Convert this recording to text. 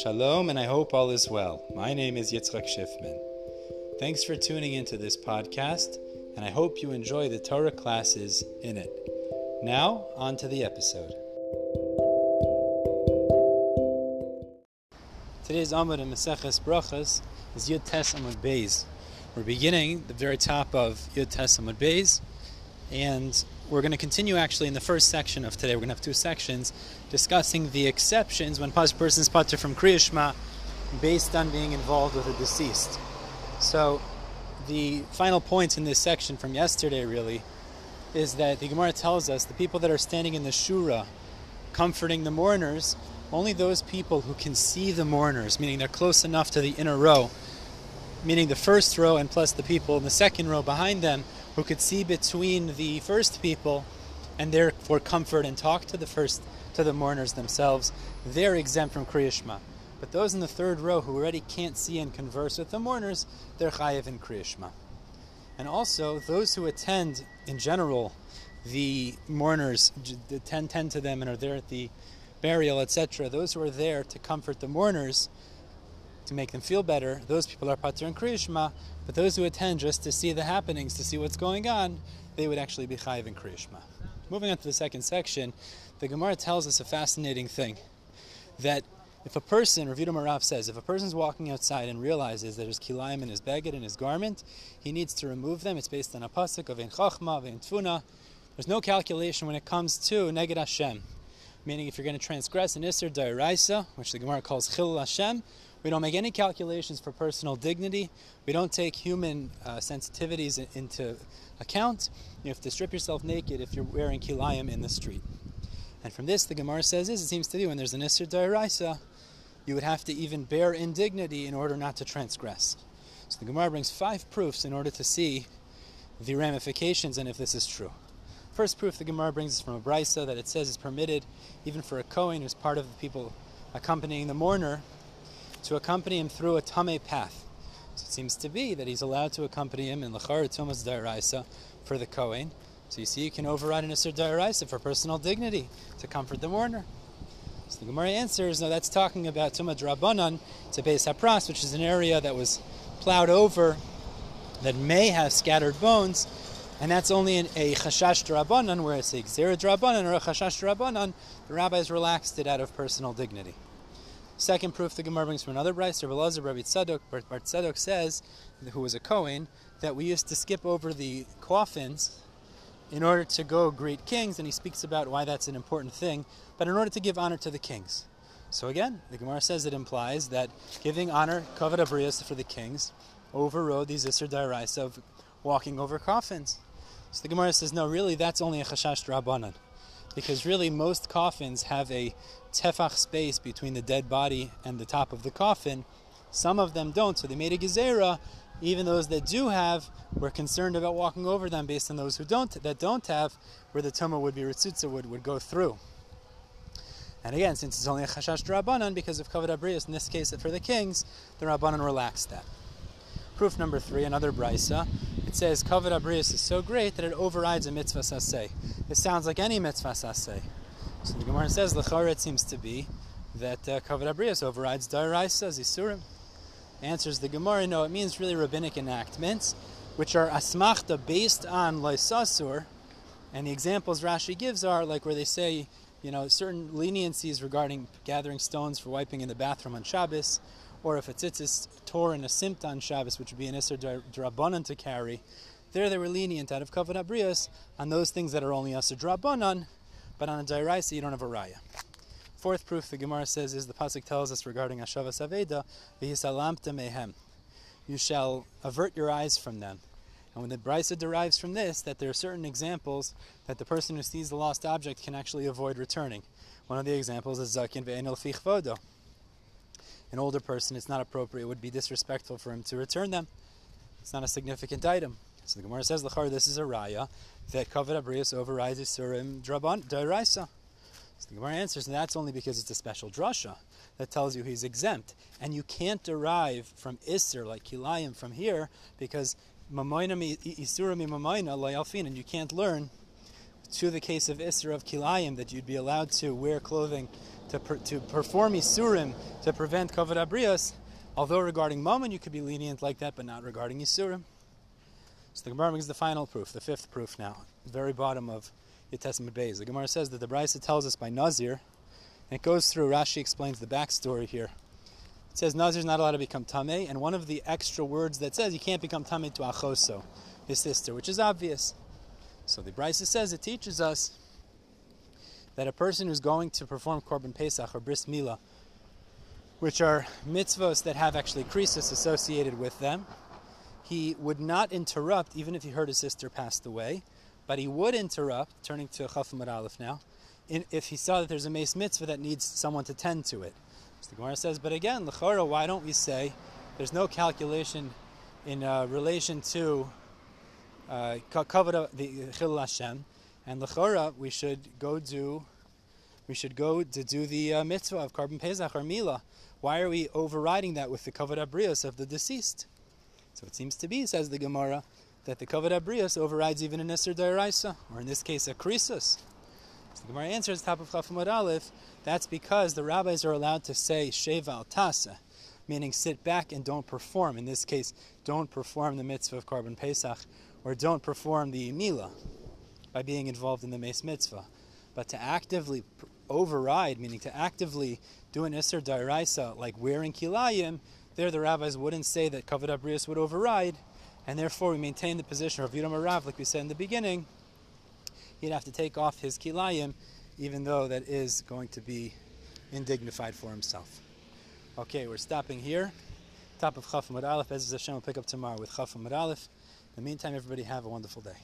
Shalom, and I hope all is well. My name is Yitzchak Schiffman. Thanks for tuning into this podcast, and I hope you enjoy the Torah classes in it. Now, on to the episode. Today's Amud in Maseches Brachos is Yud Tes Amud Beis. We're beginning the very top of Yud Tes Amud Beis, and we're going to continue actually in the first section of today. We're going to have two sections discussing the exceptions when a person's pater from Kriyashma based on being involved with a deceased. So, the final point in this section from yesterday really is that the Gemara tells us the people that are standing in the Shura comforting the mourners, only those people who can see the mourners, meaning they're close enough to the inner row, meaning the first row and plus the people in the second row behind them, who could see between the first people and therefore comfort and talk to the first to the mourners themselves, they're exempt from Kriyashma. But those in the third row who already can't see and converse with the mourners, they're chayiv in Kriyashma. And also, those who attend in general the mourners, tend, tend to them and are there at the burial, etc., those who are there to comfort the mourners, to make them feel better, those people are pater and kriyishma, but those who attend just to see the happenings, to see what's going on, they would actually be chayiv in kriyishma. Moving on to the second section, the Gemara tells us a fascinating thing that if a person, Rav Marav says, if a person's walking outside and realizes that there's kilayim in his beged and his garment, he needs to remove them. It's based on a pasuk of in chachma, in tfuna. There's no calculation when it comes to neged Hashem, meaning if you're going to transgress an isser dairaisa, which the Gemara calls chilul Hashem, we don't make any calculations for personal dignity. We don't take human uh, sensitivities into account. You have to strip yourself naked if you're wearing kilayim in the street. And from this, the Gemara says is it seems to be when there's an Isser Dairaisa, you would have to even bear indignity in order not to transgress. So the Gemara brings five proofs in order to see the ramifications and if this is true. First proof the Gemara brings is from a brisa that it says is permitted even for a Kohen who's part of the people accompanying the mourner to accompany him through a tame path. So it seems to be that he's allowed to accompany him in Lachar Tumas Daraisa for the Kohen. So you see, you can override an Isser Daraisa for personal dignity to comfort the mourner. So the Gemara answers, no, that's talking about Tumah Drabanan to Beis Hapras, which is an area that was plowed over that may have scattered bones, and that's only in a Chashash Drabanan, where it's a Xera Drabanan or a Chashash Drabanan, the rabbis relaxed it out of personal dignity. Second proof the Gemara brings from another brayser, Rabbi Lazar, Rabbi Tzadok, Bar says, who was a Kohen, that we used to skip over the coffins in order to go greet kings, and he speaks about why that's an important thing, but in order to give honor to the kings. So again, the Gemara says it implies that giving honor, kavod abrias for the kings, overrode these isser dairais of walking over coffins. So the Gemara says, no, really, that's only a chashash drabanan because really most coffins have a tefach space between the dead body and the top of the coffin. Some of them don't, so they made a gezerah. Even those that do have, we're concerned about walking over them based on those who don't that don't have, where the tumah would be ritzutza would, would go through. And again, since it's only a chashash drabanan, because of kavod abrius, in this case for the kings, the rabbanan relaxed that. Proof number three, another brisa. It says kavod abrius is so great that it overrides a mitzvah saseh. It sounds like any mitzvah saseh. So the Gemara says lechar it seems to be that uh, kavod abrius overrides daraisa zisurim. Answers the Gemara, no, it means really rabbinic enactments, which are asmachta based on loisasur, and the examples Rashi gives are like where they say, you know, certain leniencies regarding gathering stones for wiping in the bathroom on Shabbos, or if a tzitzis tore in a simt on Shabbos, which would be an Isser Drabanan to carry, there they were lenient out of Kavod Abrius on those things that are only Isser Drabanan, but on a Dairaisa you don't have a Raya. Fourth proof the Gemara says is the Pasuk tells us regarding Ashavas Aveda, Vihisalamta Mehem. You shall avert your eyes from them. And when the Brisa derives from this, that there are certain examples that the person who sees the lost object can actually avoid returning. One of the examples is Zakin Ve'enel Fichvodo an older person, it's not appropriate. It would be disrespectful for him to return them. It's not a significant item. So the Gemara says, Lachar, this is a raya that Kavod Abrius overrides Isurim Daraisa. So the Gemara answers, and that's only because it's a special drasha that tells you he's exempt. And you can't derive from Isser, like Kilayim, from here, because Mamoina Isurim Mamoina Layalfin, and you can't learn to the case of Isser of Kilayim that you'd be allowed to wear clothing to, per, to perform Isurim to prevent Kavod Abrios, although regarding Mammon you could be lenient like that, but not regarding Isurim. So the Gemara gives the final proof, the fifth proof now, the very bottom of Yitesam Beis. The Gemara says that the Brisa tells us by Nazir, and it goes through, Rashi explains the backstory here. It says Nazir is not allowed to become Tameh, and one of the extra words that says you can't become Tameh to Achoso, his sister, which is obvious. So the Brisa says it teaches us that a person who's going to perform Korban Pesach or Bris Milah, which are mitzvahs that have actually krisis associated with them, he would not interrupt even if he heard his sister passed away, but he would interrupt, turning to Chafim Aleph now, if he saw that there's a mace mitzvah that needs someone to tend to it. So the Gemara says, but again, Lechora, why don't we say there's no calculation in uh, relation to uh, cover the Chil Hashem, and Lechora, we should go do we should go to do the uh, mitzvah of Korban Pesach or Mila. Why are we overriding that with the Kavod Abrios of the deceased? So it seems to be, says the Gemara, that the Kavod Abrios overrides even an Isser Dairaisa, or in this case a Krisus. So the Gemara answers, top of Chafamad Aleph, that's because the rabbis are allowed to say Sheval Tasa, meaning sit back and don't perform. In this case, don't perform the mitzvah of Korban Pesach, or don't perform the Mila by being involved in the Mace Mitzvah. But to actively override, meaning to actively do an Isser Dairaisa, like wearing Kilayim, there the rabbis wouldn't say that Kavod Abrius would override, and therefore we maintain the position of Yudam Arav, like we said in the beginning, he'd have to take off his Kilayim, even though that is going to be indignified for himself. Okay, we're stopping here. Top of Chaf Aleph. As Hashem will pick up tomorrow with Chaf Aleph. In the meantime, everybody have a wonderful day.